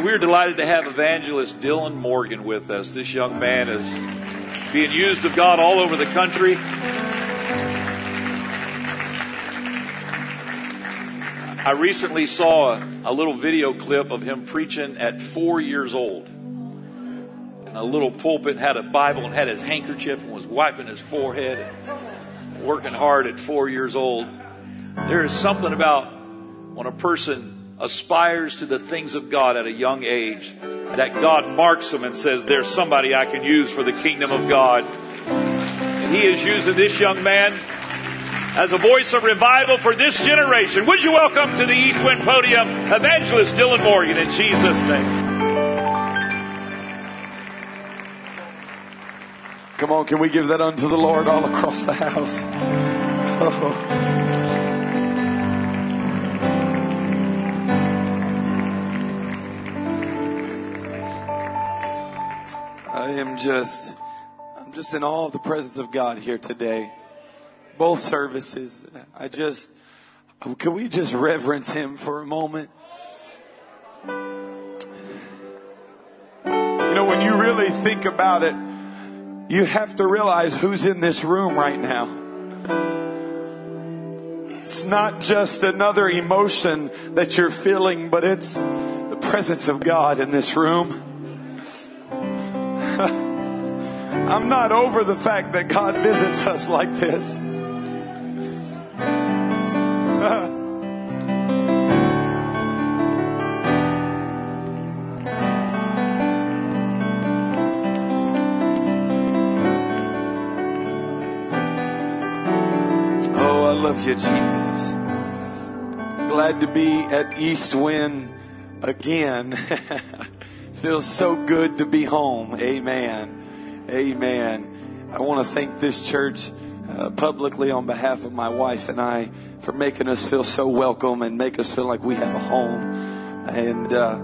And we're delighted to have evangelist Dylan Morgan with us. This young man is being used of God all over the country. I recently saw a, little video clip of him preaching at four years old. In a little pulpit, had a Bible and had his handkerchief and was wiping his forehead and working hard at four years old. There is something about when a person aspires to the things of God at a young age, that God marks them and says, There's somebody I can use for the kingdom of God. And He is using this young man as a voice of revival for this generation. Would you welcome to the East Wind podium evangelist Dylan Morgan in Jesus' name? Come on, can we give that unto the Lord all across the house? Oh. I am just, I'm just in all the presence of God here today. Both services. I just, can we just reverence Him for a moment? You know, when you really think about it, you have to realize who's in this room right now. It's not just another emotion that you're feeling, but it's the presence of God in this room. I'm not over the fact that God visits us like this. oh, I love you, Jesus. Glad to be at East Wind again. Feels so good to be home. Amen. Amen. I want to thank this church uh, publicly on behalf of my wife and I for making us feel so welcome and make us feel like we have a home. And uh,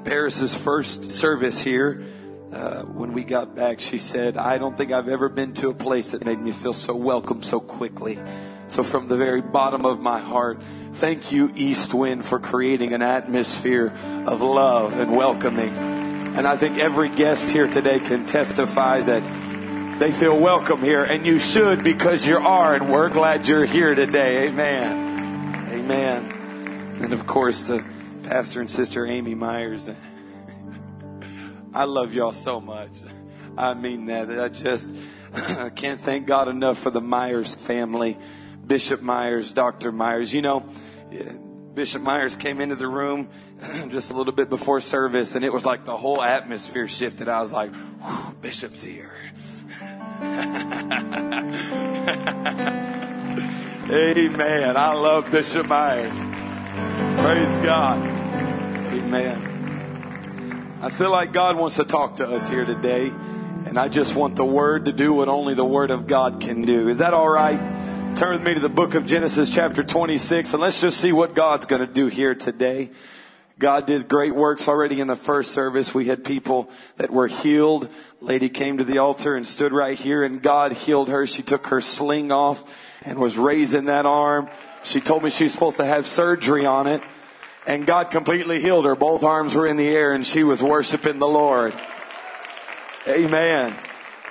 Paris's first service here, uh, when we got back, she said, I don't think I've ever been to a place that made me feel so welcome so quickly. So, from the very bottom of my heart, thank you, East Wind, for creating an atmosphere of love and welcoming. And I think every guest here today can testify that they feel welcome here, and you should because you are, and we're glad you're here today. Amen. Amen. And of course, to Pastor and Sister Amy Myers. I love y'all so much. I mean that. I just I can't thank God enough for the Myers family. Bishop Myers, Dr. Myers. You know, Bishop Myers came into the room just a little bit before service, and it was like the whole atmosphere shifted. I was like, Bishop's here. Amen. I love Bishop Myers. Praise God. Amen. I feel like God wants to talk to us here today, and I just want the Word to do what only the Word of God can do. Is that all right? Turn with me to the book of Genesis, chapter 26, and let's just see what God's going to do here today. God did great works already in the first service. We had people that were healed. Lady came to the altar and stood right here and God healed her. She took her sling off and was raising that arm. She told me she was supposed to have surgery on it and God completely healed her. Both arms were in the air and she was worshiping the Lord. Amen.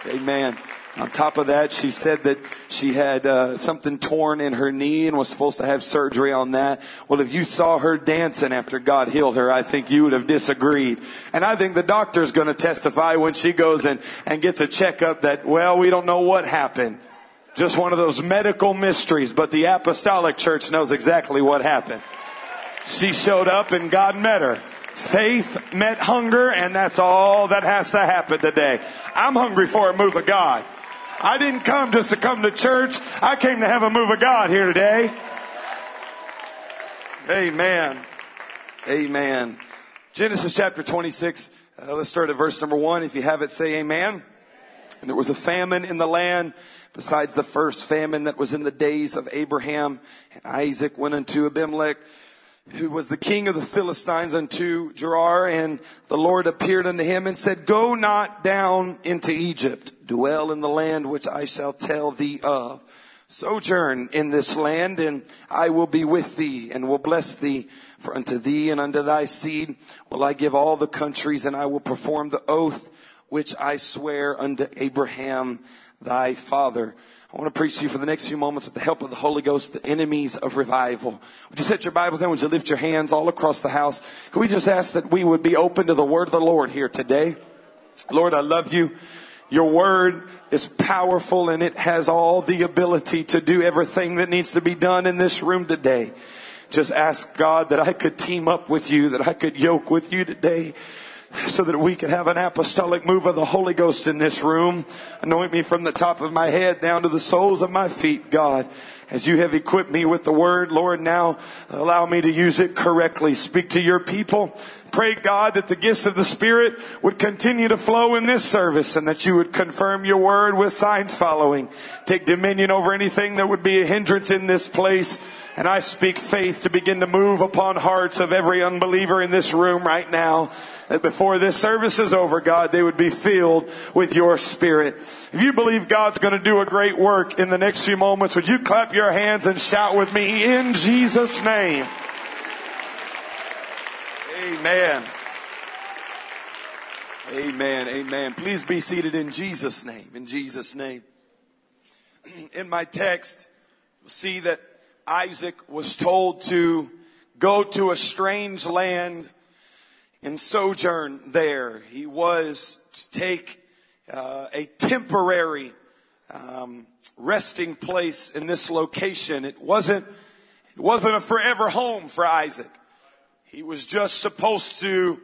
Amen. On top of that, she said that she had uh, something torn in her knee and was supposed to have surgery on that. Well, if you saw her dancing after God healed her, I think you would have disagreed. And I think the doctor's going to testify when she goes and, and gets a checkup that, well, we don't know what happened. Just one of those medical mysteries, but the apostolic church knows exactly what happened. She showed up and God met her. Faith met hunger, and that's all that has to happen today. I'm hungry for a move of God. I didn't come just to come to church. I came to have a move of God here today. Amen. Amen. Genesis chapter 26. Uh, let's start at verse number one. If you have it, say amen. And there was a famine in the land besides the first famine that was in the days of Abraham. And Isaac went unto Abimelech who was the king of the Philistines unto Gerar, and the Lord appeared unto him and said, Go not down into Egypt, dwell in the land which I shall tell thee of. Sojourn in this land, and I will be with thee, and will bless thee. For unto thee and unto thy seed will I give all the countries, and I will perform the oath which I swear unto Abraham thy father. I want to preach to you for the next few moments with the help of the Holy Ghost, the enemies of revival. Would you set your Bibles down? Would you lift your hands all across the house? Can we just ask that we would be open to the word of the Lord here today? Lord, I love you. Your word is powerful and it has all the ability to do everything that needs to be done in this room today. Just ask God that I could team up with you, that I could yoke with you today so that we could have an apostolic move of the Holy Ghost in this room. Anoint me from the top of my head down to the soles of my feet, God. As you have equipped me with the word, Lord, now allow me to use it correctly. Speak to your people. Pray, God, that the gifts of the Spirit would continue to flow in this service and that you would confirm your word with signs following. Take dominion over anything that would be a hindrance in this place. And I speak faith to begin to move upon hearts of every unbeliever in this room right now that before this service is over, God, they would be filled with your spirit. If you believe God's going to do a great work in the next few moments, would you clap your hands and shout with me in Jesus' name? Amen. Amen. Amen. Please be seated in Jesus' name. In Jesus' name. In my text, see that Isaac was told to go to a strange land and sojourn there. He was to take uh, a temporary um, resting place in this location. It wasn't. It wasn't a forever home for Isaac. He was just supposed to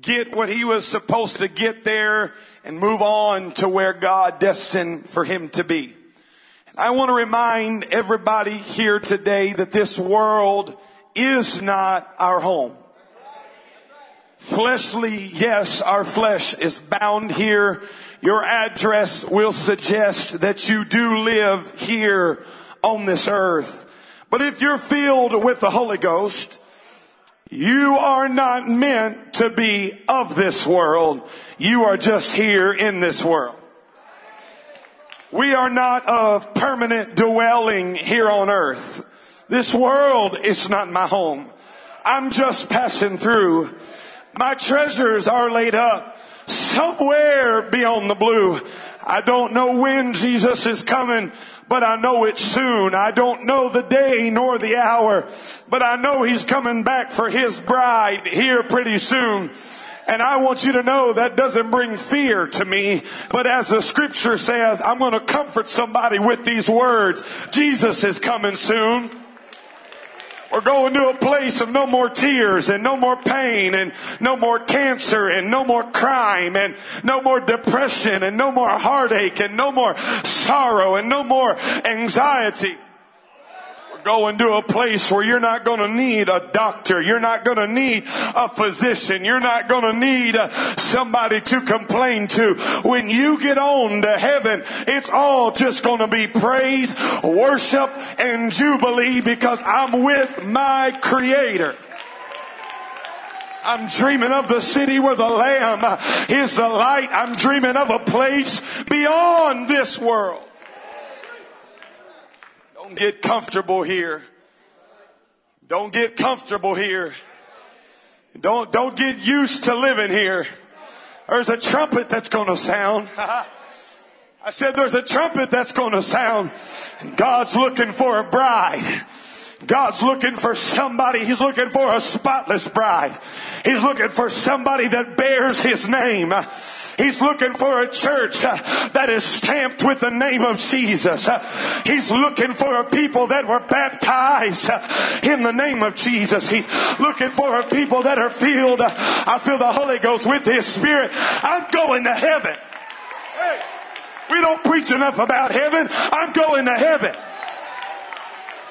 get what he was supposed to get there and move on to where God destined for him to be. And I want to remind everybody here today that this world is not our home. Fleshly, yes, our flesh is bound here. Your address will suggest that you do live here on this earth. But if you're filled with the Holy Ghost, you are not meant to be of this world. You are just here in this world. We are not of permanent dwelling here on earth. This world is not my home. I'm just passing through. My treasures are laid up somewhere beyond the blue. I don't know when Jesus is coming, but I know it's soon. I don't know the day nor the hour, but I know he's coming back for his bride here pretty soon. And I want you to know that doesn't bring fear to me, but as the scripture says, I'm going to comfort somebody with these words. Jesus is coming soon. We're going to a place of no more tears and no more pain and no more cancer and no more crime and no more depression and no more heartache and no more sorrow and no more anxiety going to a place where you're not going to need a doctor. You're not going to need a physician. You're not going to need uh, somebody to complain to. When you get on to heaven, it's all just going to be praise, worship, and jubilee because I'm with my creator. I'm dreaming of the city where the Lamb is the light. I'm dreaming of a place beyond this world. Don't get comfortable here. Don't get comfortable here. Don't, don't get used to living here. There's a trumpet that's going to sound. I said there's a trumpet that's going to sound. God's looking for a bride. God's looking for somebody. He's looking for a spotless bride. He's looking for somebody that bears His name. He's looking for a church uh, that is stamped with the name of Jesus. Uh, he's looking for a people that were baptized uh, in the name of Jesus. He's looking for a people that are filled. I feel the Holy Ghost with His Spirit. I'm going to heaven. We don't preach enough about heaven. I'm going to heaven.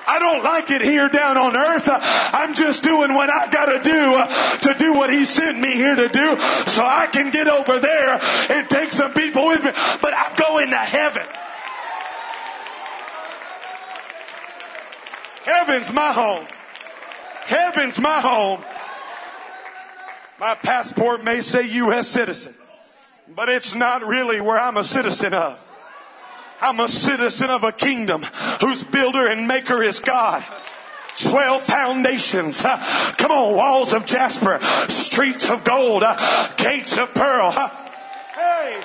I don't like it here down on earth. I'm just doing what I got to do to do what He sent me here to do so I can get over there and take some people with me. But I'm going to heaven. Heaven's my home. Heaven's my home. My passport may say U.S. citizen, but it's not really where I'm a citizen of. I'm a citizen of a kingdom whose builder and maker is God. 12 foundations. Uh, come on, walls of jasper, streets of gold, uh, gates of pearl. Uh, hey.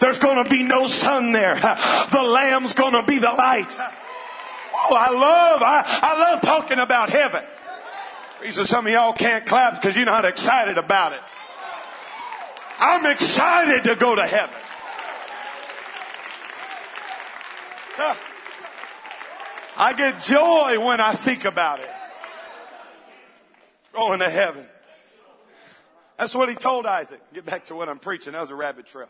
There's to be no sun there. The lamb's to be the light. Oh, I love, I, I love talking about heaven. Reason some of y'all can't clap because you're not excited about it. I'm excited to go to heaven. I get joy when I think about it. Going to heaven. That's what he told Isaac. Get back to what I'm preaching. That was a rabbit trail.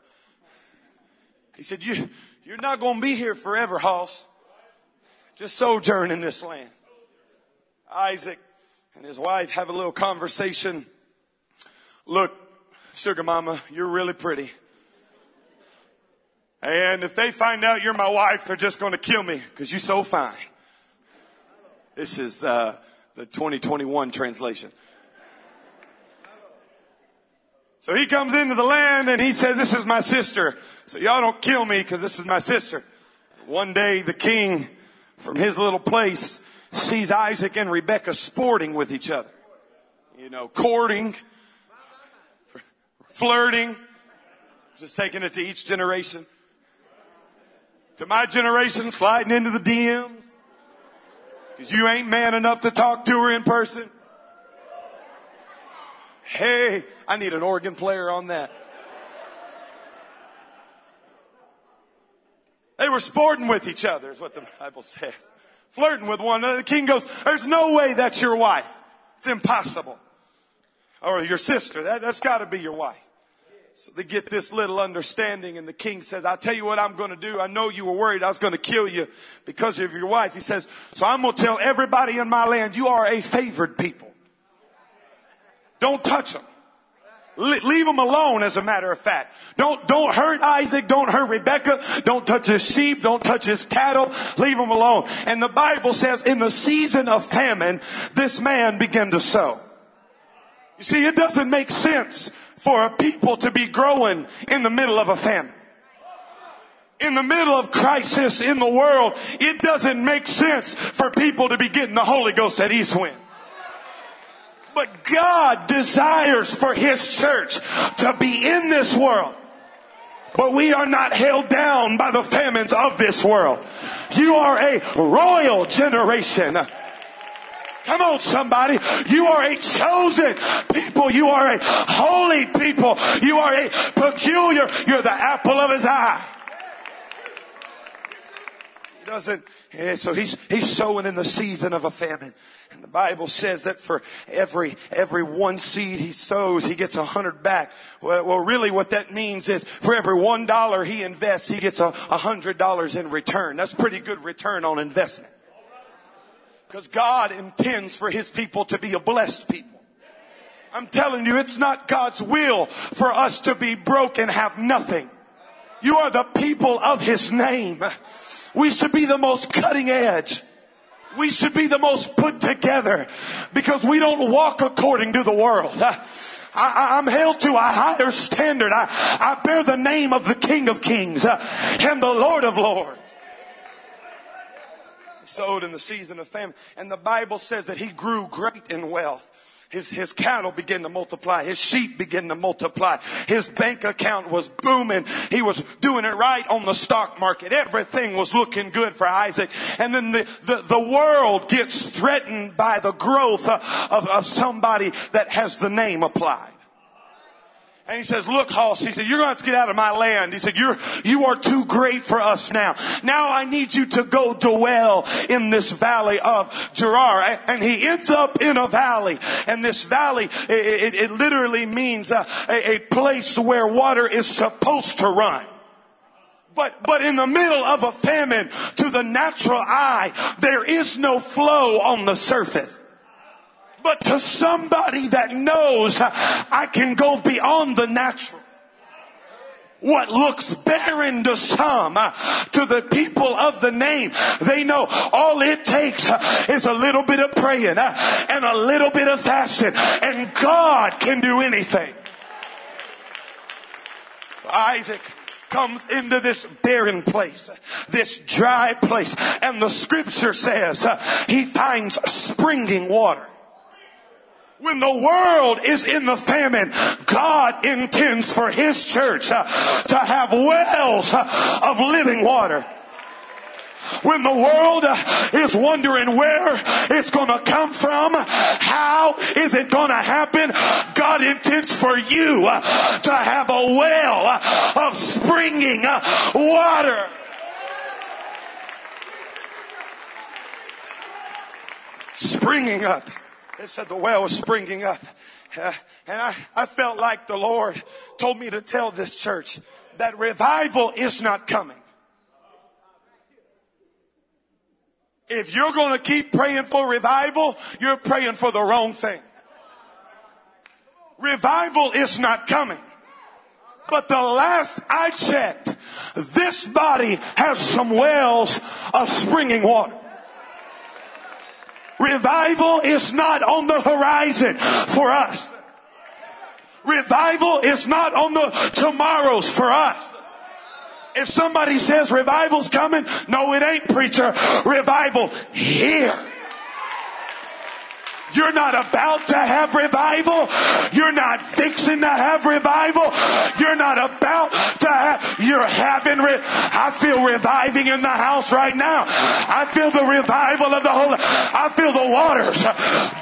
He said, you, you're not going to be here forever, Hoss. Just sojourn in this land. Isaac and his wife have a little conversation. Look, sugar mama, you're really pretty. And if they find out you're my wife, they're just going to kill me because you're so fine. This is uh, the 2021 translation. So he comes into the land and he says, this is my sister. So y'all don't kill me because this is my sister. One day the king from his little place sees Isaac and Rebekah sporting with each other. You know, courting, flirting, just taking it to each generation. To my generation, sliding into the DMs. Cause you ain't man enough to talk to her in person. Hey, I need an organ player on that. They were sporting with each other, is what the Bible says. Flirting with one another. The king goes, there's no way that's your wife. It's impossible. Or your sister. That, that's gotta be your wife. So they get this little understanding and the king says, I'll tell you what I'm going to do. I know you were worried I was going to kill you because of your wife. He says, so I'm going to tell everybody in my land, you are a favored people. Don't touch them. Leave them alone, as a matter of fact. Don't, don't hurt Isaac. Don't hurt Rebecca. Don't touch his sheep. Don't touch his cattle. Leave them alone. And the Bible says in the season of famine, this man began to sow. You see, it doesn't make sense for a people to be growing in the middle of a famine. In the middle of crisis in the world, it doesn't make sense for people to be getting the Holy Ghost at Eastwind. But God desires for His church to be in this world. But we are not held down by the famines of this world. You are a royal generation. Come on, somebody. You are a chosen people. You are a holy people. You are a peculiar. You're the apple of his eye. He doesn't, yeah, so he's, he's sowing in the season of a famine. And the Bible says that for every, every one seed he sows, he gets a hundred back. Well, well, really what that means is for every one dollar he invests, he gets a hundred dollars in return. That's pretty good return on investment. Because God intends for his people to be a blessed people. I'm telling you, it's not God's will for us to be broke and have nothing. You are the people of his name. We should be the most cutting edge. We should be the most put together because we don't walk according to the world. I, am held to a higher standard. I, I, bear the name of the King of Kings and the Lord of Lords sowed in the season of famine. And the Bible says that he grew great in wealth. His, his cattle began to multiply. His sheep began to multiply. His bank account was booming. He was doing it right on the stock market. Everything was looking good for Isaac. And then the, the, the world gets threatened by the growth of, of somebody that has the name applied. And he says, look, Hoss, he said, you're going to have to get out of my land. He said, you're, you are too great for us now. Now I need you to go dwell in this valley of Gerar. And he ends up in a valley. And this valley, it, it, it literally means a, a, a place where water is supposed to run. But, but in the middle of a famine, to the natural eye, there is no flow on the surface but to somebody that knows I can go beyond the natural. What looks barren to some, uh, to the people of the name, they know all it takes uh, is a little bit of praying uh, and a little bit of fasting, and God can do anything. So Isaac comes into this barren place, this dry place, and the scripture says uh, he finds springing water. When the world is in the famine, God intends for His church uh, to have wells uh, of living water. When the world uh, is wondering where it's going to come from, how is it going to happen? God intends for you to have a well of springing water. Springing up. It said the well was springing up. Uh, and I, I felt like the Lord told me to tell this church that revival is not coming. If you're going to keep praying for revival, you're praying for the wrong thing. Revival is not coming. But the last I checked, this body has some wells of springing water. Revival is not on the horizon for us. Revival is not on the tomorrows for us. If somebody says revival's coming, no, it ain't preacher. Revival here. You're not about to have revival. You're not fixing to have revival. You're not about to have, you're having, re- I feel reviving in the house right now. I feel the revival of the Holy, I feel the waters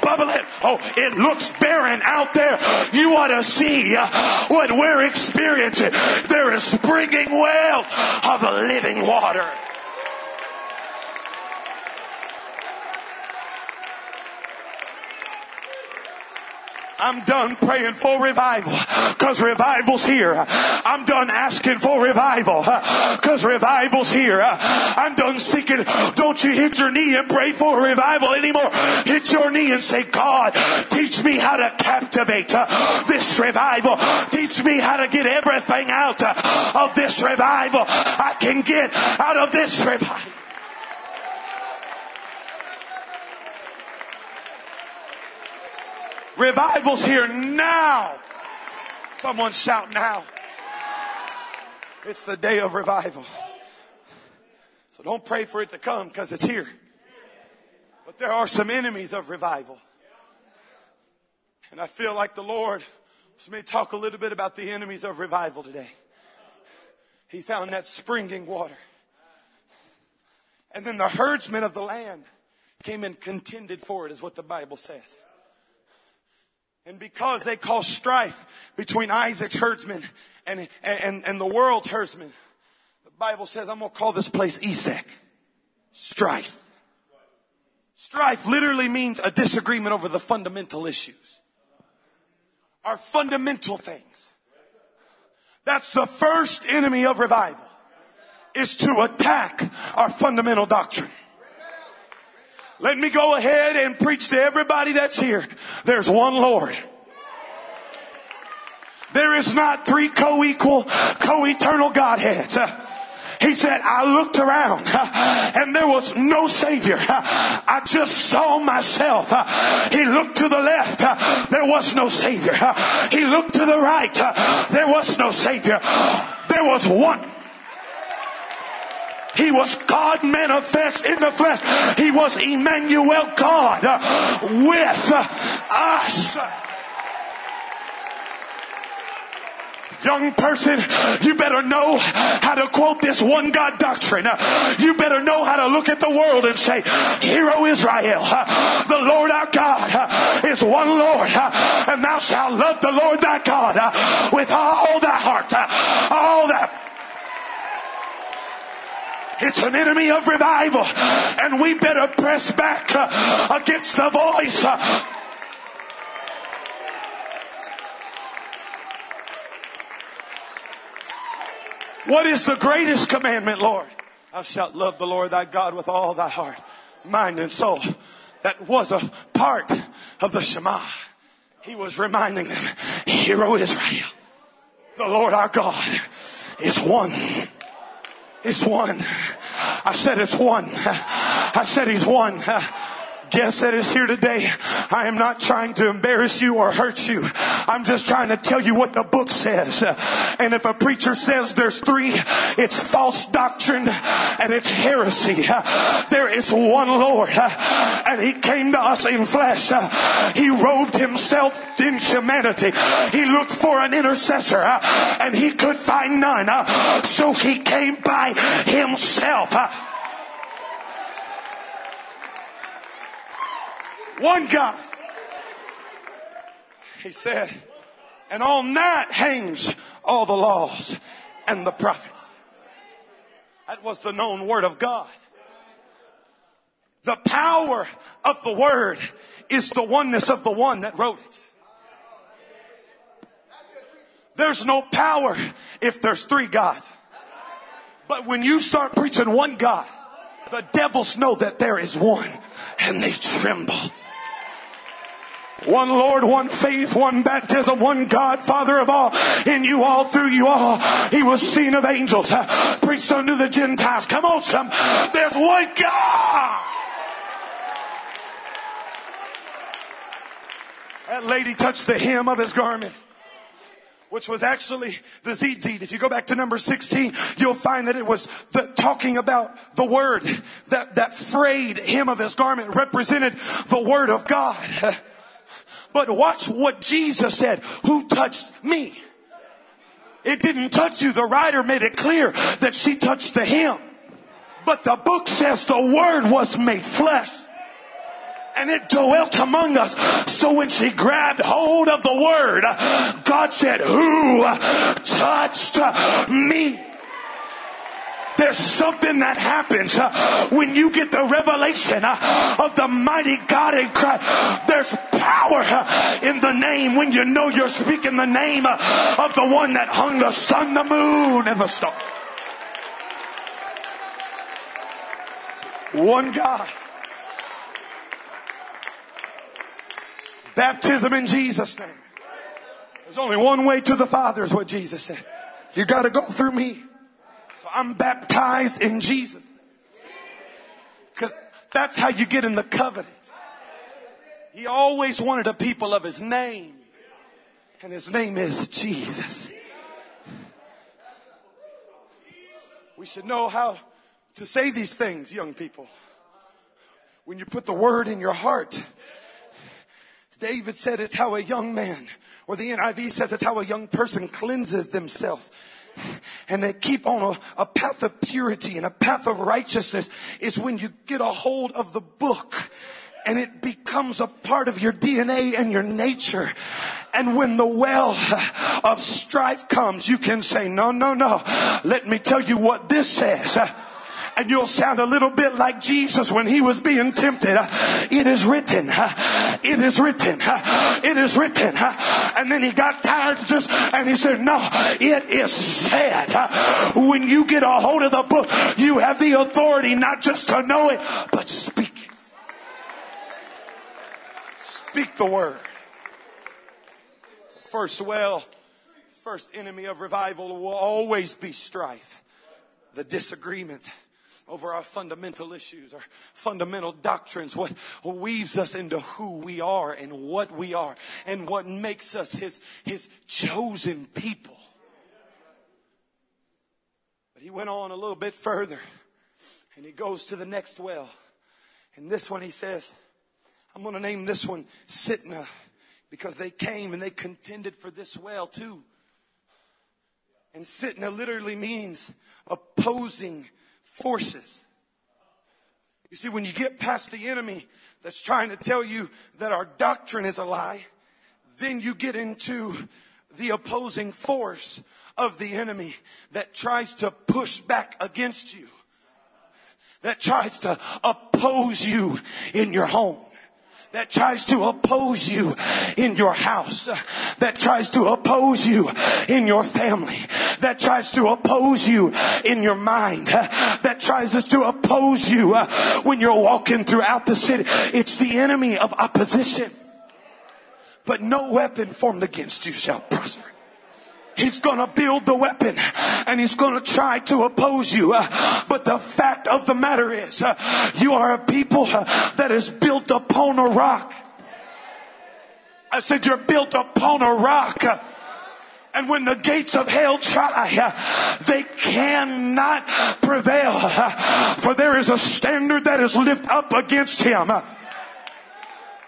bubbling. Oh, it looks barren out there. You ought to see uh, what we're experiencing. There is springing wells of living water. I'm done praying for revival because revival's here. I'm done asking for revival because revival's here. I'm done seeking. Don't you hit your knee and pray for revival anymore. Hit your knee and say, God, teach me how to captivate uh, this revival. Teach me how to get everything out uh, of this revival I can get out of this revival. Revival's here now. Someone shout now. It's the day of revival. So don't pray for it to come because it's here. But there are some enemies of revival. And I feel like the Lord wants me to talk a little bit about the enemies of revival today. He found that springing water. And then the herdsmen of the land came and contended for it, is what the Bible says. And because they caused strife between Isaac's herdsmen and, and, and the world's herdsmen, the Bible says, I'm going to call this place Esek. Strife. Strife literally means a disagreement over the fundamental issues. Our fundamental things. That's the first enemy of revival is to attack our fundamental doctrine. Let me go ahead and preach to everybody that's here. There's one Lord. There is not three co-equal, co-eternal Godheads. He said, I looked around and there was no Savior. I just saw myself. He looked to the left. There was no Savior. He looked to the right. There was no Savior. There was one. He was God manifest in the flesh. He was Emmanuel God with us. Young person, you better know how to quote this one God doctrine. You better know how to look at the world and say, Hear, O Israel, the Lord our God is one Lord, and thou shalt love the Lord thy God with all thy heart, all that it's an enemy of revival. And we better press back uh, against the voice. What is the greatest commandment, Lord? Thou shalt love the Lord thy God with all thy heart, mind, and soul. That was a part of the Shema. He was reminding them, Hear, O Israel, the Lord our God is one it's one. I said it's one. I said he's one. Guest that is here today, I am not trying to embarrass you or hurt you. I'm just trying to tell you what the book says. And if a preacher says there's three, it's false doctrine and it's heresy. There is one Lord and he came to us in flesh. He robed himself in humanity. He looked for an intercessor and he could find none. So he came by himself. One God. He said, and on that hangs all the laws and the prophets. That was the known word of God. The power of the word is the oneness of the one that wrote it. There's no power if there's three gods. But when you start preaching one God, the devils know that there is one and they tremble. One Lord, one faith, one baptism, one God, Father of all, in you all, through you all. He was seen of angels, uh, preached unto the Gentiles. Come on, some. There's one God. That lady touched the hem of his garment which was actually the tzitzit. If you go back to number 16, you'll find that it was the, talking about the word. That, that frayed hem of his garment represented the word of God. But watch what Jesus said. Who touched me? It didn't touch you. The writer made it clear that she touched the hem. But the book says the word was made flesh and it dwelt among us. So when she grabbed hold of the word, God said, who touched me? There's something that happens uh, when you get the revelation uh, of the mighty God in Christ. There's power uh, in the name when you know you're speaking the name uh, of the one that hung the sun, the moon, and the stars. One God. Baptism in Jesus' name. There's only one way to the Father, is what Jesus said. You got to go through me. So I'm baptized in Jesus. Because that's how you get in the covenant. He always wanted a people of his name. And his name is Jesus. We should know how to say these things, young people. When you put the word in your heart, David said it's how a young man, or the NIV says it's how a young person cleanses themselves and they keep on a, a, path of purity and a path of righteousness is when you get a hold of the book and it becomes a part of your DNA and your nature. And when the well of strife comes, you can say, no, no, no. Let me tell you what this says and you'll sound a little bit like Jesus when he was being tempted. It is written. It is written. It is written. And then he got tired just, and he said, no, it is said. When you get a hold of the book, you have the authority not just to know it, but speak it. Speak the word. First well, first enemy of revival will always be strife, the disagreement over our fundamental issues, our fundamental doctrines, what weaves us into who we are and what we are and what makes us his, his chosen people. But he went on a little bit further and he goes to the next well. And this one he says, I'm going to name this one Sitnah because they came and they contended for this well too. And Sitnah literally means opposing forces. You see, when you get past the enemy that's trying to tell you that our doctrine is a lie, then you get into the opposing force of the enemy that tries to push back against you, that tries to oppose you in your home that tries to oppose you in your house, that tries to oppose you in your family, that tries to oppose you in your mind, that tries to oppose you uh, when you're walking throughout the city. It's the enemy of opposition. But no weapon formed against you shall prosper. He's gonna build the weapon and he's gonna try to oppose you. But the fact of the matter is, you are a people that is built upon a rock. I said, You're built upon a rock. And when the gates of hell try, they cannot prevail. For there is a standard that is lifted up against him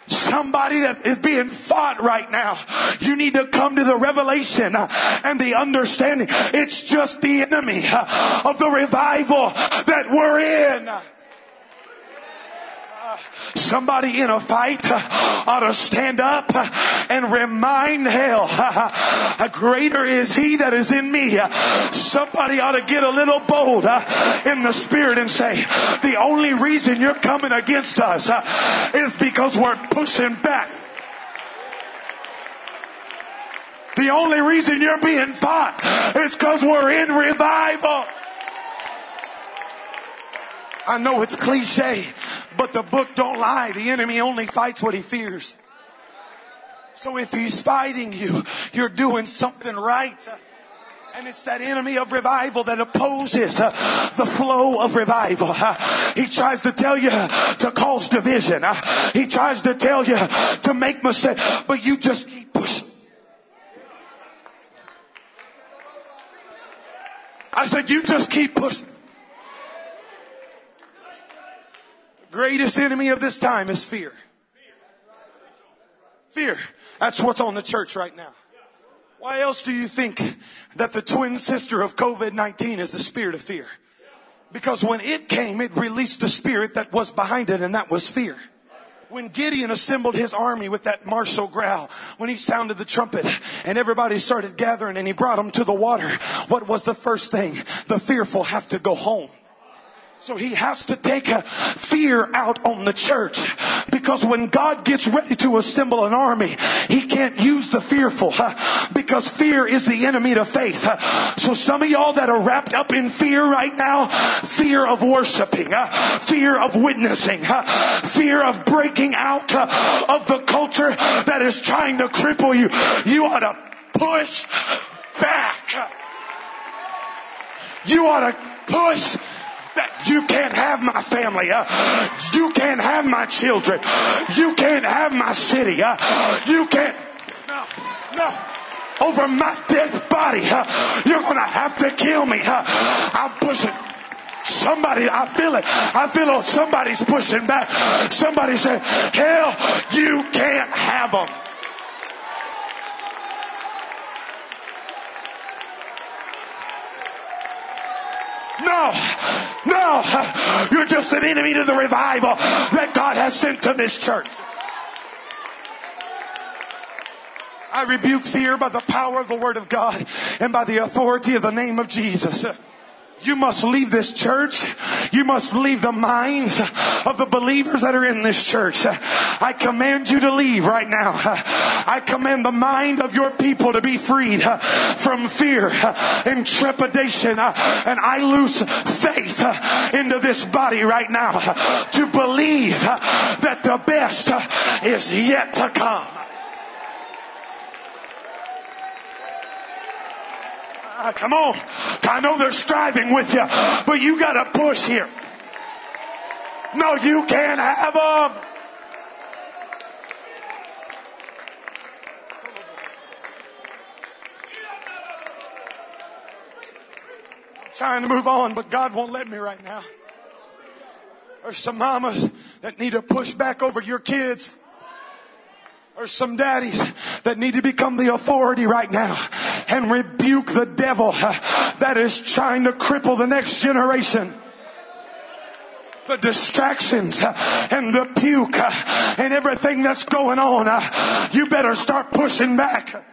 somebody that is being fought right now. You need to come to the revelation and the understanding. It's just the enemy of the revival that we're in. Somebody in a fight uh, ought to stand up uh, and remind hell, greater is he that is in me. Somebody ought to get a little bold uh, in the spirit and say, the only reason you're coming against us is because we're pushing back. The only reason you're being fought is because we're in revival. I know it's cliche, but the book don't lie. The enemy only fights what he fears. So if he's fighting you, you're doing something right. And it's that enemy of revival that opposes uh, the flow of revival. Uh, he tries to tell you to cause division. Uh, he tries to tell you to make mistakes, but you just keep pushing. I said, you just keep pushing. Greatest enemy of this time is fear. Fear. That's what's on the church right now. Why else do you think that the twin sister of COVID-19 is the spirit of fear? Because when it came, it released the spirit that was behind it, and that was fear. When Gideon assembled his army with that martial growl, when he sounded the trumpet and everybody started gathering and he brought them to the water, what was the first thing? The fearful have to go home. So he has to take fear out on the church. Because when God gets ready to assemble an army, he can't use the fearful because fear is the enemy to faith. So some of y'all that are wrapped up in fear right now, fear of worshiping, fear of witnessing, fear of breaking out of the culture that is trying to cripple you, you ought to push back. You ought to push that you can't have my family. Uh, you can't have my children. You can't have my city. Uh, you can't. No, no. Over my dead body, uh, you're going to have to kill me. Uh, I'm pushing. Somebody, I feel it. I feel somebody's pushing back. Somebody said, hell, you can't have them. No, no, you're just an enemy to the revival that God has sent to this church. I rebuke fear by the power of the word of God and by the authority of the name of Jesus. You must leave this church. You must leave the minds of the believers that are in this church. I command you to leave right now. I command the mind of your people to be freed from fear and trepidation. And I lose faith into this body right now to believe that the best is yet to come. Ah, come on. I know they're striving with you, but you got to push here. No, you can't have them. I'm trying to move on, but God won't let me right now. There's some mamas that need to push back over your kids. There's some daddies that need to become the authority right now and rebuke the devil that is trying to cripple the next generation the distractions and the puke and everything that's going on, you better start pushing back.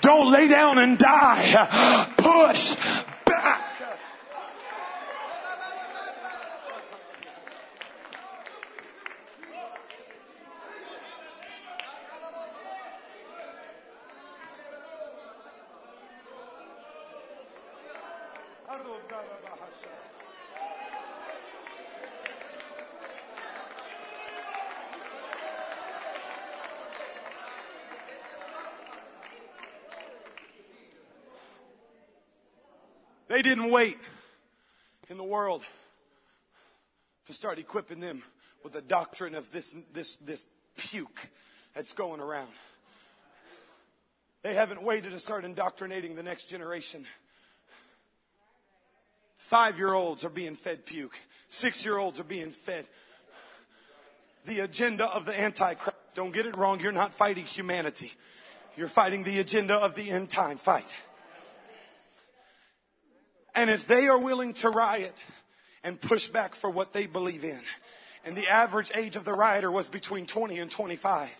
Don't lay down and die. Push They didn't wait in the world to start equipping them with the doctrine of this, this, this puke that's going around. They haven't waited to start indoctrinating the next generation. Five year olds are being fed puke. Six year olds are being fed the agenda of the Antichrist. Don't get it wrong. You're not fighting humanity. You're fighting the agenda of the end time fight. And if they are willing to riot and push back for what they believe in, and the average age of the rioter was between 20 and 25,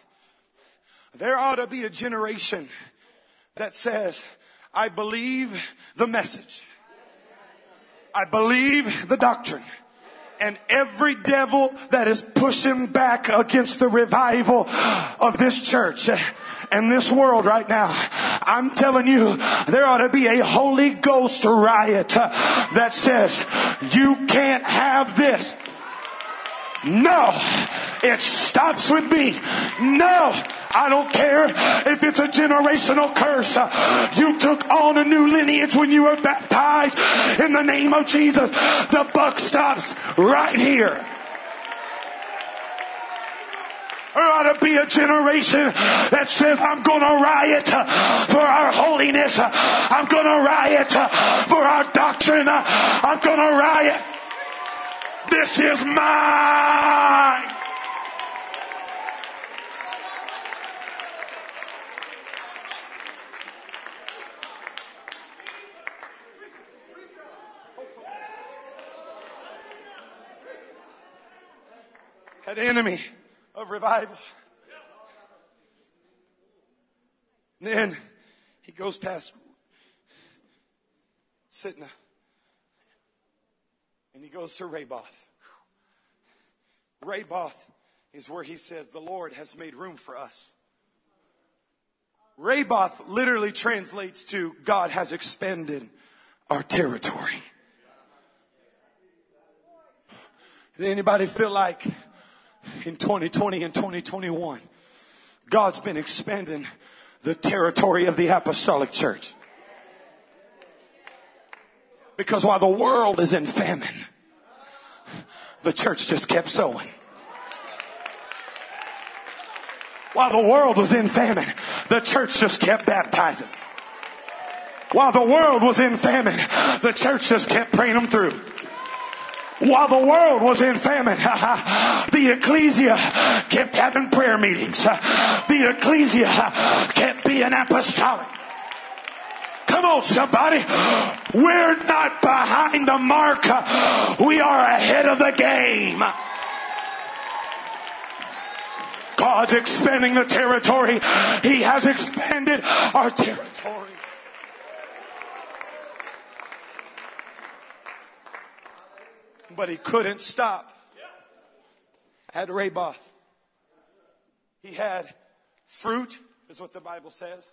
there ought to be a generation that says, I believe the message. I believe the doctrine and every devil that is pushing back against the revival of this church and this world right now. I'm telling you, there ought to be a Holy Ghost riot that says, you can't have this. No, it stops with me. No, I don't care if it's a generational curse. You took on a new lineage when you were baptized in the name of Jesus. The buck stops right here. There ought to be a generation that says, I'm going to riot for our holiness. I'm going to riot for our doctrine. I'm going to riot. This is mine. That enemy of revival. And then he goes past Sitnah and he goes to Raboth. Raboth is where he says, The Lord has made room for us. Raboth literally translates to God has expanded our territory. Does anybody feel like in 2020 and 2021, God's been expanding the territory of the apostolic church. Because while the world is in famine, the church just kept sowing. While the world was in famine, the church just kept baptizing. While the world was in famine, the church just kept praying them through while the world was in famine, the ecclesia kept having prayer meetings. The ecclesia kept being apostolic. Come on, somebody. We're not behind the mark. We are ahead of the game. God's expanding the territory. He has expanded our territory. but he couldn't stop at Raboth. He had fruit, is what the Bible says.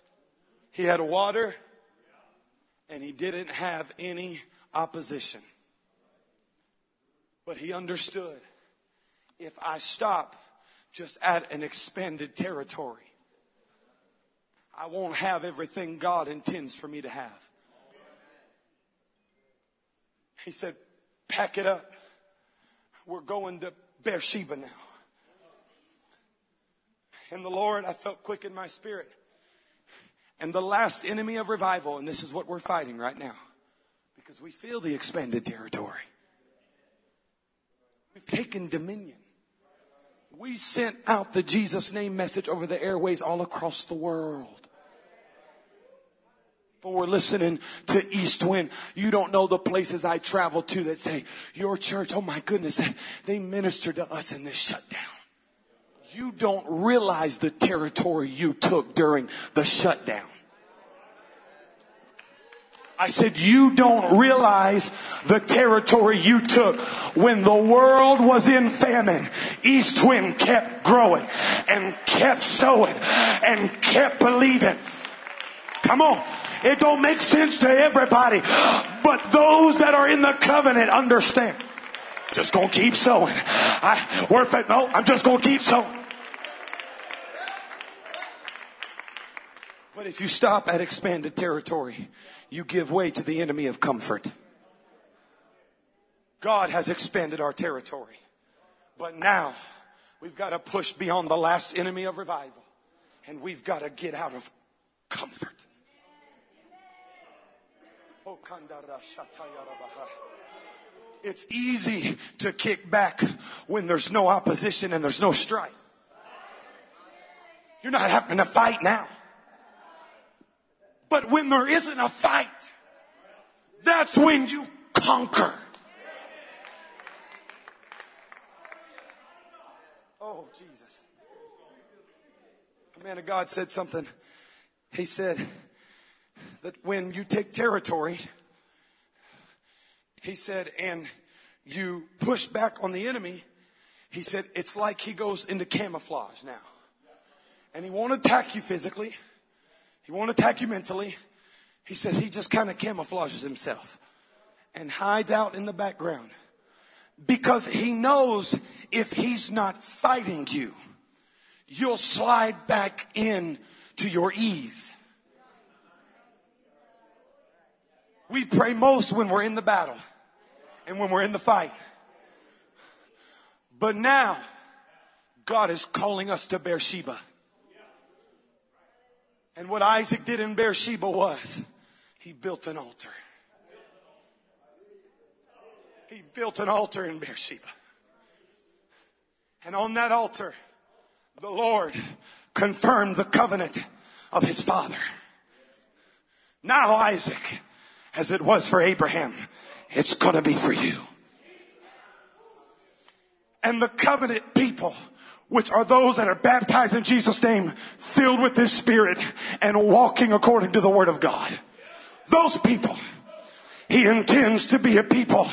He had water, and he didn't have any opposition. But he understood if I stop just at an expanded territory, I won't have everything God intends for me to have. He said, pack it up. We're going to Beersheba now. And the Lord, I felt quick in my spirit. And the last enemy of revival, and this is what we're fighting right now, because we feel the expanded territory. We've taken dominion. We sent out the Jesus name message over the airways all across the world. But we're listening to East Wind. You don't know the places I travel to that say, your church, oh my goodness, they minister to us in this shutdown. You don't realize the territory you took during the shutdown. I said, you don't realize the territory you took when the world was in famine. East Wind kept growing and kept sowing and kept believing. Come on. It don't make sense to everybody. But those that are in the covenant understand. Just gonna keep sowing. I worth it. No, I'm just gonna keep sowing. But if you stop at expanded territory, you give way to the enemy of comfort. God has expanded our territory. But now We've got to push beyond the last enemy of revival. And we've got to get out of comfort. Oh, it's easy to kick back when there's no opposition and there's no strife. You're not having to fight now. But when there isn't a fight, that's when you conquer. Oh, Jesus. A man of God said something. He said that when you take territory, he said, and you push back on the enemy, he said, it's like he goes into camouflage now. And he won't attack you physically. He won't attack you mentally. He says he just kind of camouflages himself and hides out in the background because he knows if he's not fighting you, you'll slide back in to your ease. We pray most when we're in the battle and when we're in the fight. But now, God is calling us to Beersheba. And what Isaac did in Beersheba was he built an altar. He built an altar in Beersheba. And on that altar, the Lord confirmed the covenant of his father. Now Isaac, as it was for Abraham, it's gonna be for you. And the covenant people, which are those that are baptized in Jesus' name, filled with His Spirit, and walking according to the Word of God. Those people, He intends to be a people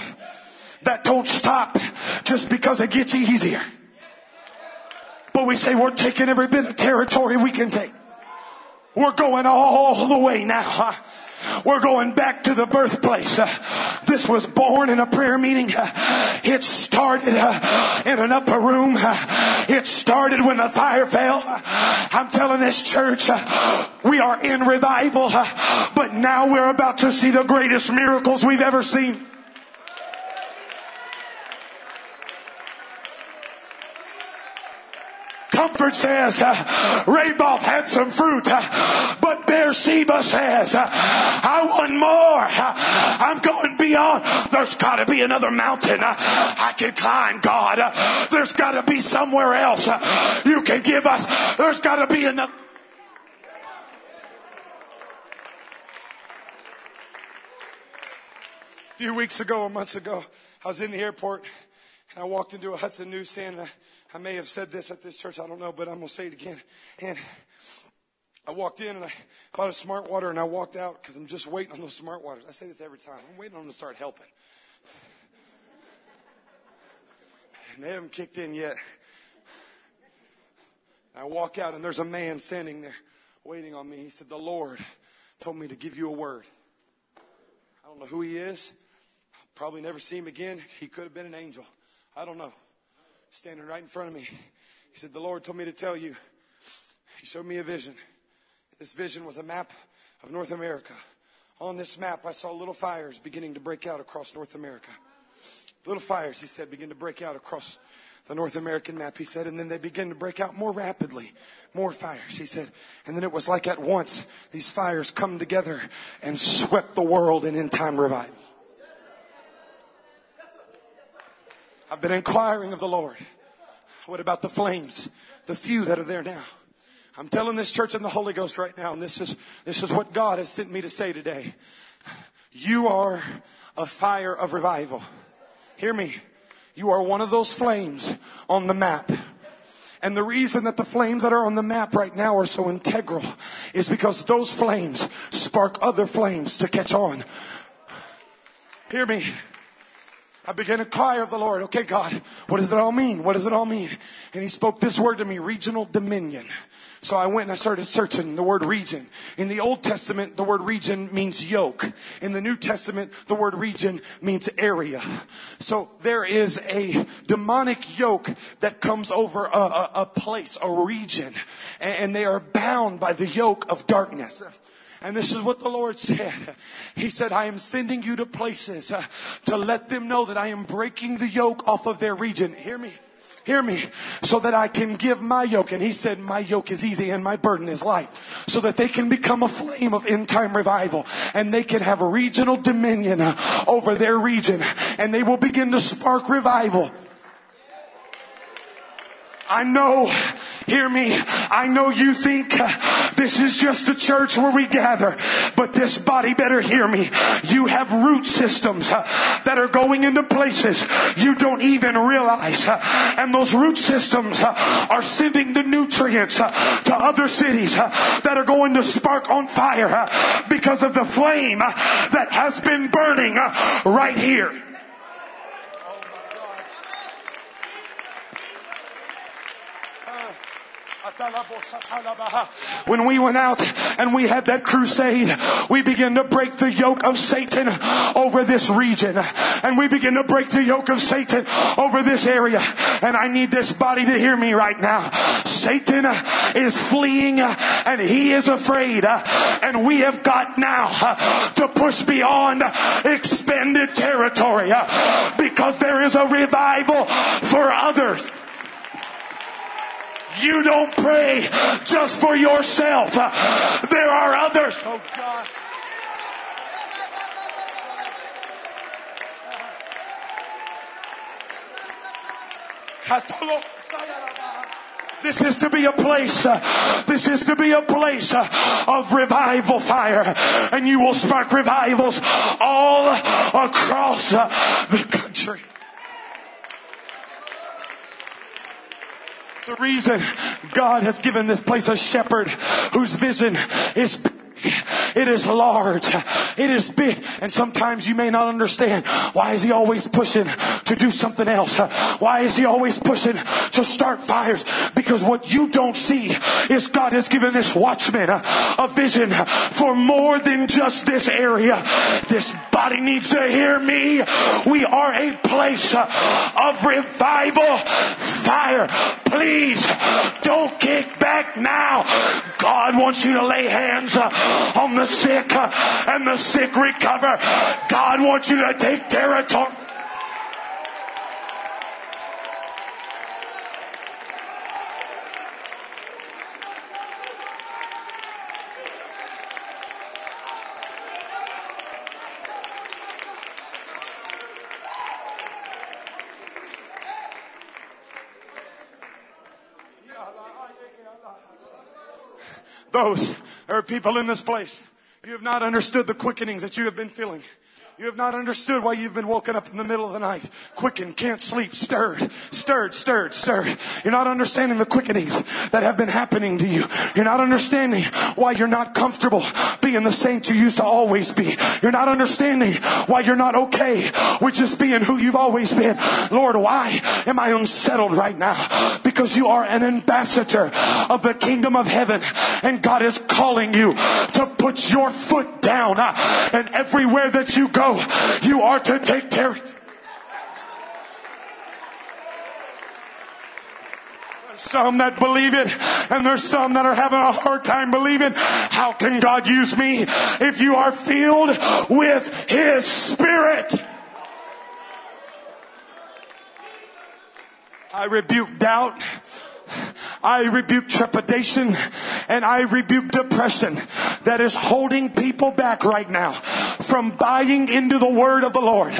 that don't stop just because it gets easier. But we say we're taking every bit of territory we can take. We're going all the way now. We're going back to the birthplace. This was born in a prayer meeting. It started in an upper room. It started when the fire fell. I'm telling this church, we are in revival, but now we're about to see the greatest miracles we've ever seen. Comfort says uh, Raboth had some fruit, uh, but Beersheba says, uh, I want more. I'm going beyond. There's got to be another mountain I can climb, God. There's got to be somewhere else you can give us. There's got to be another. A few weeks ago or months ago, I was in the airport and I walked into a Hudson newsstand and I I may have said this at this church, I don't know, but I'm going to say it again. And I walked in and I bought a smart water and I walked out because I'm just waiting on those smart waters. I say this every time. I'm waiting on them to start helping. And they haven't kicked in yet. I walk out and there's a man standing there waiting on me. He said, The Lord told me to give you a word. I don't know who he is. Probably never see him again. He could have been an angel. I don't know standing right in front of me. He said, The Lord told me to tell you. He showed me a vision. This vision was a map of North America. On this map, I saw little fires beginning to break out across North America. Little fires, he said, begin to break out across the North American map. He said, and then they begin to break out more rapidly, more fires. He said, and then it was like at once these fires come together and swept the world in end time revival. I've been inquiring of the Lord. What about the flames? The few that are there now. I'm telling this church in the Holy Ghost right now, and this is, this is what God has sent me to say today. You are a fire of revival. Hear me. You are one of those flames on the map. And the reason that the flames that are on the map right now are so integral is because those flames spark other flames to catch on. Hear me. I began to cry of the Lord. Okay, God, what does it all mean? What does it all mean? And he spoke this word to me, regional dominion. So I went and I started searching the word region. In the Old Testament, the word region means yoke. In the New Testament, the word region means area. So there is a demonic yoke that comes over a, a, a place, a region, and they are bound by the yoke of darkness. And this is what the Lord said. He said, I am sending you to places uh, to let them know that I am breaking the yoke off of their region. Hear me. Hear me. So that I can give my yoke. And he said, my yoke is easy and my burden is light. So that they can become a flame of end time revival and they can have regional dominion uh, over their region and they will begin to spark revival. I know Hear me. I know you think uh, this is just a church where we gather, but this body better hear me. You have root systems uh, that are going into places you don't even realize. Uh, and those root systems are sending the nutrients to other cities that are going to spark on fire because of the flame that has been burning right here. When we went out and we had that crusade, we began to break the yoke of Satan over this region. And we begin to break the yoke of Satan over this area. And I need this body to hear me right now. Satan is fleeing and he is afraid. And we have got now to push beyond expanded territory because there is a revival for others. You don't pray just for yourself. There are others. Oh God. This is to be a place. Uh, this is to be a place uh, of revival fire. And you will spark revivals all across uh, the country. It's a reason God has given this place a shepherd whose vision is it is large. It is big. And sometimes you may not understand. Why is he always pushing to do something else? Why is he always pushing to start fires? Because what you don't see is God has given this watchman a vision for more than just this area. This body needs to hear me. We are a place of revival fire. Please don't kick back now. God wants you to lay hands on the sick and the sick recover. God wants you to take territory. Those are people in this place. You have not understood the quickenings that you have been feeling. You have not understood why you've been woken up in the middle of the night, quickened, can't sleep, stirred, stirred, stirred, stirred. You're not understanding the quickenings that have been happening to you. You're not understanding why you're not comfortable being the saint you used to always be. You're not understanding why you're not okay with just being who you've always been. Lord, why am I unsettled right now? Because you are an ambassador of the kingdom of heaven and God is calling you to put your foot down uh, and everywhere that you go you are to take territory. Some that believe it and there's some that are having a hard time believing. How can god use me if you are filled with his spirit? I rebuke doubt I rebuke trepidation and I rebuke depression that is holding people back right now from buying into the word of the Lord.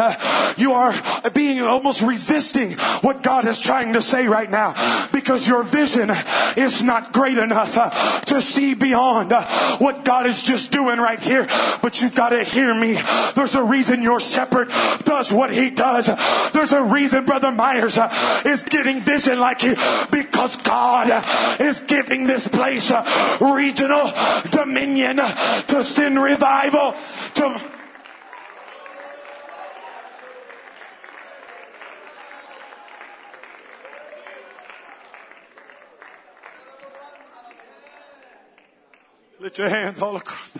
You are being almost resisting what God is trying to say right now because your vision is not great enough to see beyond what God is just doing right here. But you've got to hear me. There's a reason your shepherd does what he does. There's a reason Brother Myers is getting vision like you because God is giving this place regional dominion to send revival to Lift your hands all across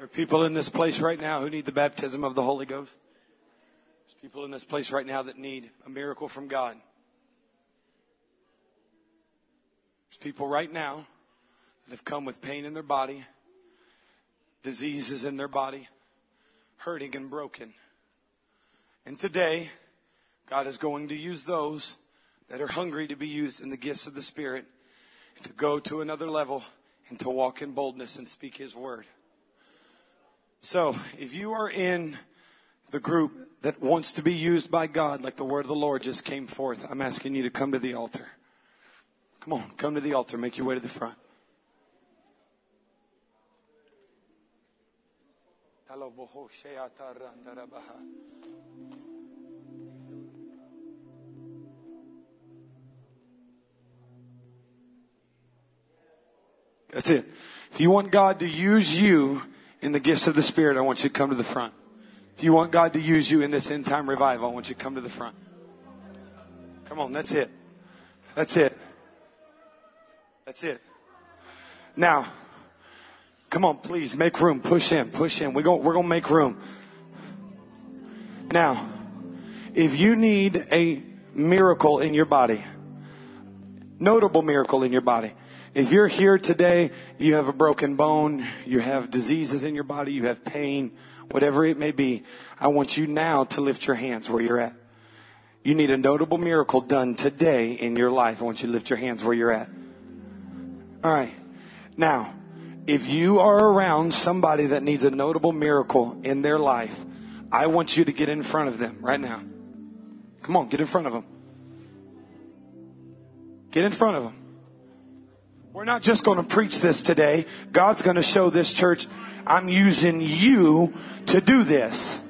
the house. people in this place right now who need the baptism of the Holy Ghost. There's people in this place right now that need a miracle from God. There's people right now that have come with pain in their body, diseases in their body, hurting and broken. And today, God is going to use those that are hungry to be used in the gifts of the Spirit to go to another level and to walk in boldness and speak His word. So, if you are in the group that wants to be used by God, like the word of the Lord just came forth, I'm asking you to come to the altar. Come on, come to the altar. Make your way to the front. That's it. If you want God to use you in the gifts of the Spirit, I want you to come to the front. If you want God to use you in this end time revival, I want you to come to the front. Come on, that's it. That's it. That's it. Now, come on, please make room. Push in, push in. We're going, we're going to make room. Now, if you need a miracle in your body, notable miracle in your body, if you're here today, you have a broken bone, you have diseases in your body, you have pain, whatever it may be, I want you now to lift your hands where you're at. You need a notable miracle done today in your life. I want you to lift your hands where you're at. All right. Now, if you are around somebody that needs a notable miracle in their life, I want you to get in front of them right now. Come on, get in front of them. Get in front of them. We're not just going to preach this today. God's going to show this church, I'm using you to do this.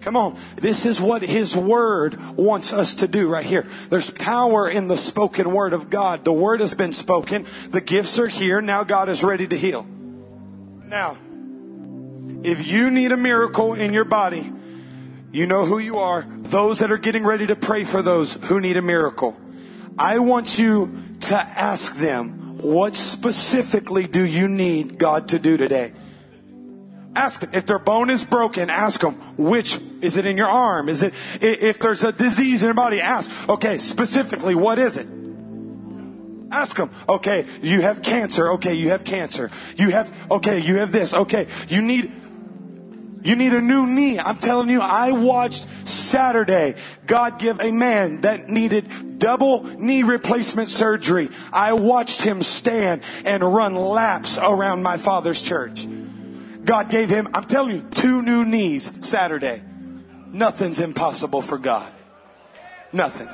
Come on. This is what His Word wants us to do right here. There's power in the spoken Word of God. The Word has been spoken. The gifts are here. Now God is ready to heal. Now, if you need a miracle in your body, you know who you are. Those that are getting ready to pray for those who need a miracle. I want you to ask them, what specifically do you need God to do today? Ask them. If their bone is broken, ask them, which, is it in your arm? Is it, if there's a disease in your body, ask, okay, specifically, what is it? Ask them, okay, you have cancer. Okay, you have cancer. You have, okay, you have this. Okay, you need, you need a new knee. I'm telling you, I watched Saturday God give a man that needed double knee replacement surgery. I watched him stand and run laps around my father's church. God gave him, I'm telling you, two new knees Saturday. Nothing's impossible for God. Nothing.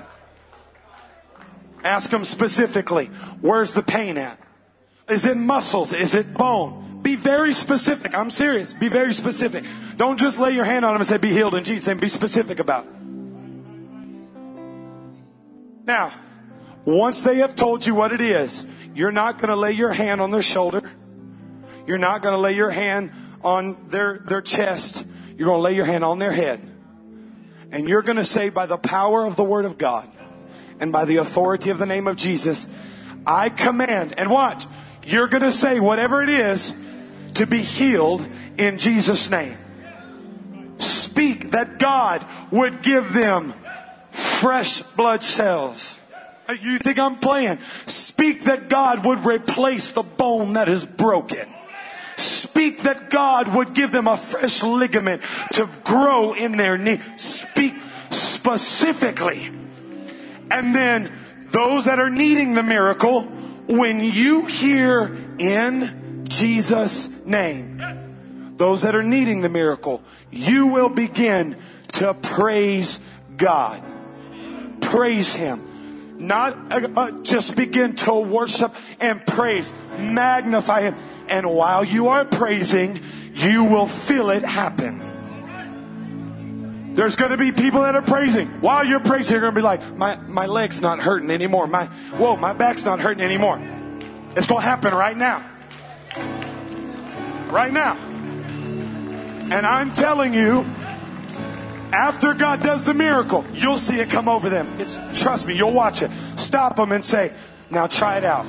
Ask him specifically, where's the pain at? Is it muscles? Is it bone? Be very specific. I'm serious. Be very specific. Don't just lay your hand on them and say, be healed in Jesus' name. Be specific about it. Now, once they have told you what it is, you're not going to lay your hand on their shoulder. You're not going to lay your hand on their, their chest. You're going to lay your hand on their head. And you're going to say, by the power of the Word of God and by the authority of the name of Jesus, I command, and watch, you're going to say whatever it is to be healed in Jesus' name. Speak that God would give them fresh blood cells. You think I'm playing? Speak that God would replace the bone that is broken. Speak that God would give them a fresh ligament to grow in their knee. Speak specifically. And then those that are needing the miracle, when you hear in Jesus' name, those that are needing the miracle, you will begin to praise God. Praise Him. Not uh, uh, just begin to worship and praise, magnify Him. And while you are praising, you will feel it happen. There's going to be people that are praising. While you're praising, you're going to be like, my, my leg's not hurting anymore. My, whoa, my back's not hurting anymore. It's going to happen right now. Right now. And I'm telling you, after God does the miracle, you'll see it come over them. It's, trust me, you'll watch it. Stop them and say, now try it out.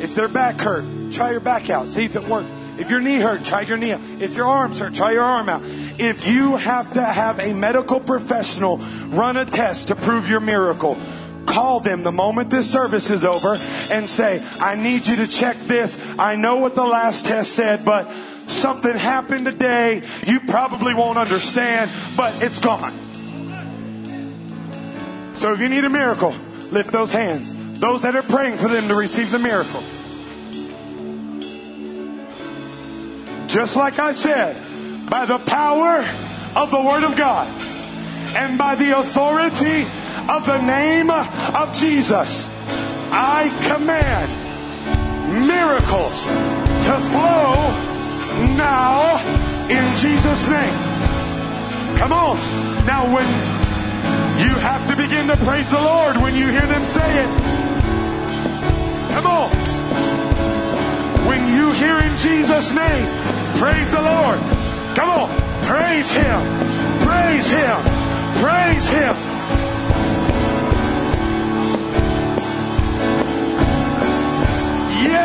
If their back hurt, try your back out. See if it works. If your knee hurt, try your knee out. If your arms hurt, try your arm out. If you have to have a medical professional run a test to prove your miracle, call them the moment this service is over and say, I need you to check this. I know what the last test said, but something happened today. You probably won't understand, but it's gone. So if you need a miracle, lift those hands. Those that are praying for them to receive the miracle. Just like I said, by the power of the Word of God and by the authority of the name of Jesus, I command miracles to flow now in Jesus' name. Come on. Now, when you have to begin to praise the Lord when you hear them say it, come on. When you hear in Jesus' name, praise the Lord. Come on. Praise Him. Praise Him. Praise Him.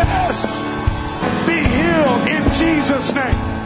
Yes. Be healed in Jesus' name.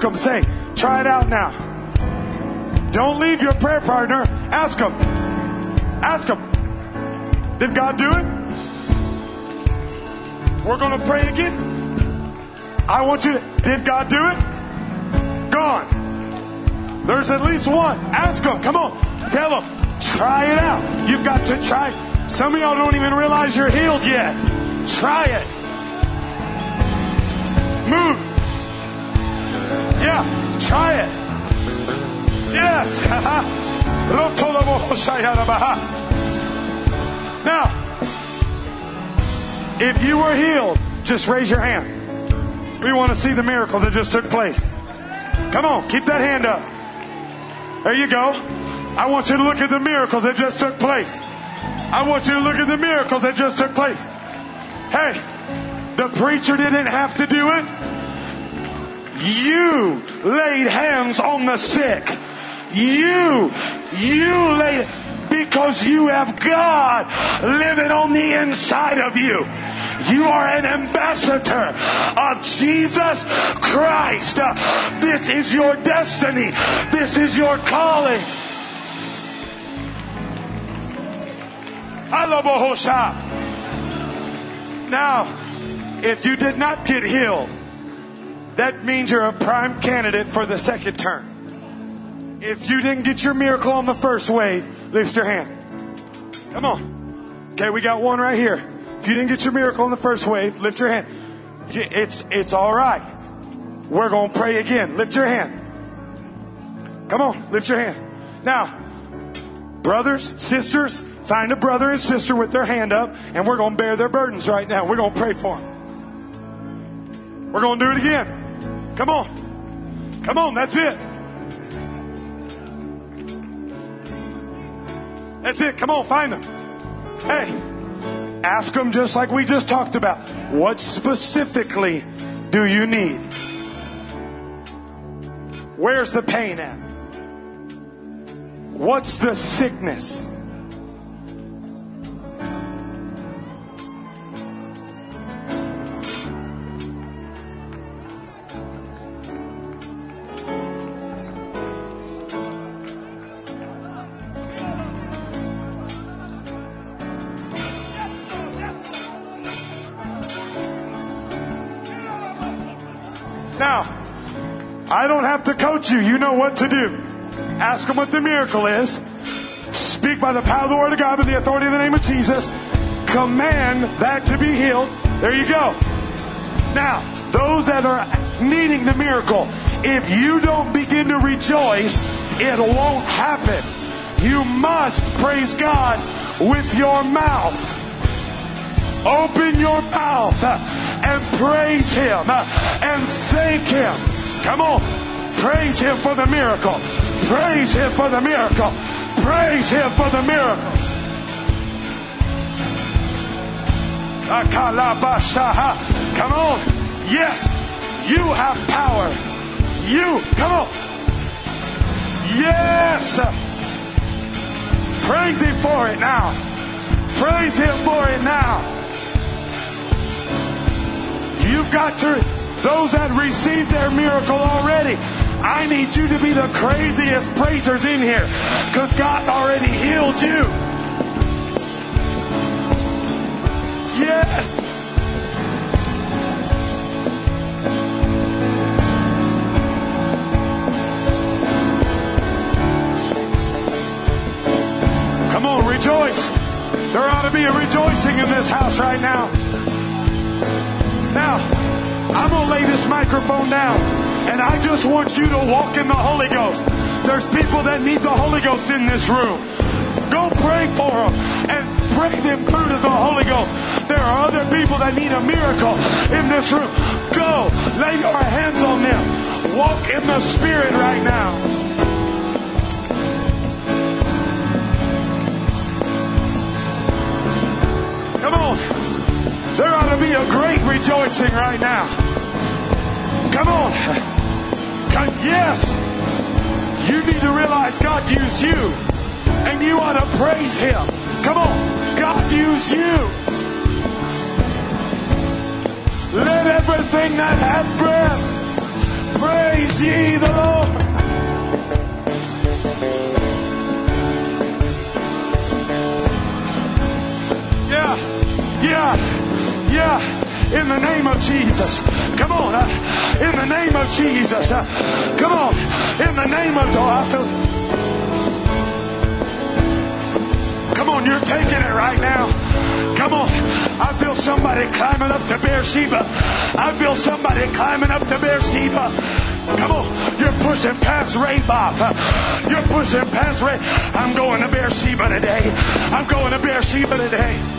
For him, now, if you were healed, just raise your hand. We want to see the miracle that just took place. Come on, keep that hand up. There you go. I want you to look at the miracles that just took place. I want you to look at the miracles that just took place. Hey, the preacher didn't have to do it. You laid hands on the sick. You, you laid, because you have God living on the inside of you. You are an ambassador of Jesus Christ. This is your destiny. This is your calling. Now, if you did not get healed, that means you're a prime candidate for the second term. If you didn't get your miracle on the first wave, lift your hand. Come on. Okay, we got one right here. If you didn't get your miracle on the first wave, lift your hand. It's, it's all right. We're going to pray again. Lift your hand. Come on, lift your hand. Now, brothers, sisters, find a brother and sister with their hand up, and we're going to bear their burdens right now. We're going to pray for them. We're going to do it again. Come on. Come on, that's it. That's it. Come on, find them. Hey, ask them just like we just talked about. What specifically do you need? Where's the pain at? What's the sickness? Now, I don't have to coach you. You know what to do. Ask them what the miracle is. Speak by the power of the Word of God, by the authority of the name of Jesus. Command that to be healed. There you go. Now, those that are needing the miracle, if you don't begin to rejoice, it won't happen. You must praise God with your mouth. Open your mouth and praise Him uh, and thank Him. Come on. Praise Him for the miracle. Praise Him for the miracle. Praise Him for the miracle. Come on. Yes, you have power. You, come on. Yes. Praise Him for it now. Praise Him for it now. You've got to, those that received their miracle already, I need you to be the craziest praisers in here because God already healed you. Yes. Come on, rejoice. There ought to be a rejoicing in this house right now. I'm going to lay this microphone down, and I just want you to walk in the Holy Ghost. There's people that need the Holy Ghost in this room. Go pray for them and pray them through to the Holy Ghost. There are other people that need a miracle in this room. Go, lay your hands on them. Walk in the Spirit right now. Ought to be a great rejoicing right now. Come on. Come, yes. You need to realize God used you. And you ought to praise Him. Come on. God used you. Let everything that hath breath praise ye the Lord. Yeah. In the name of Jesus. Come on. Uh, in the name of Jesus. Uh, come on. In the name of oh, I feel. Come on, you're taking it right now. Come on. I feel somebody climbing up to Beersheba. I feel somebody climbing up to Beersheba. Come on, you're pushing past Rehoboth. You're pushing past Ray. I'm going to Beersheba today. I'm going to Beersheba today.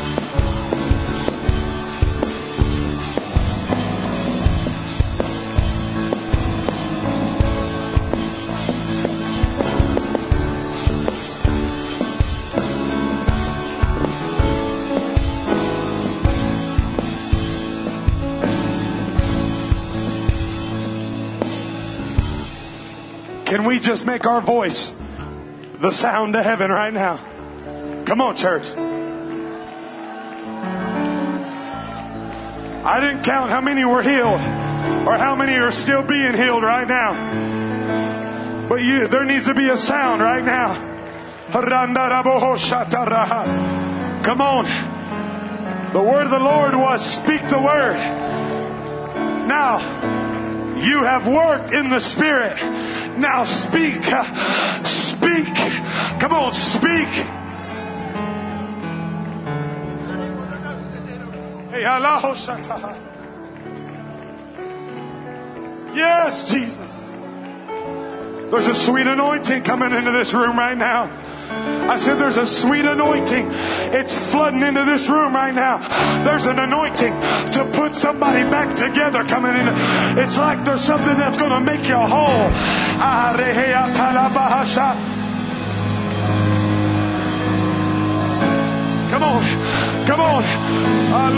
Can we just make our voice the sound to heaven right now? Come on, church. I didn't count how many were healed or how many are still being healed right now. But you, there needs to be a sound right now. Come on. The word of the Lord was speak the word. Now, you have worked in the Spirit. Now speak. Speak. Come on, speak. Hey, Allah. Yes, Jesus. There's a sweet anointing coming into this room right now. I said there's a sweet anointing. It's flooding into this room right now. There's an anointing to put somebody back together coming in. It's like there's something that's going to make you whole. Come on. Come on. Ah,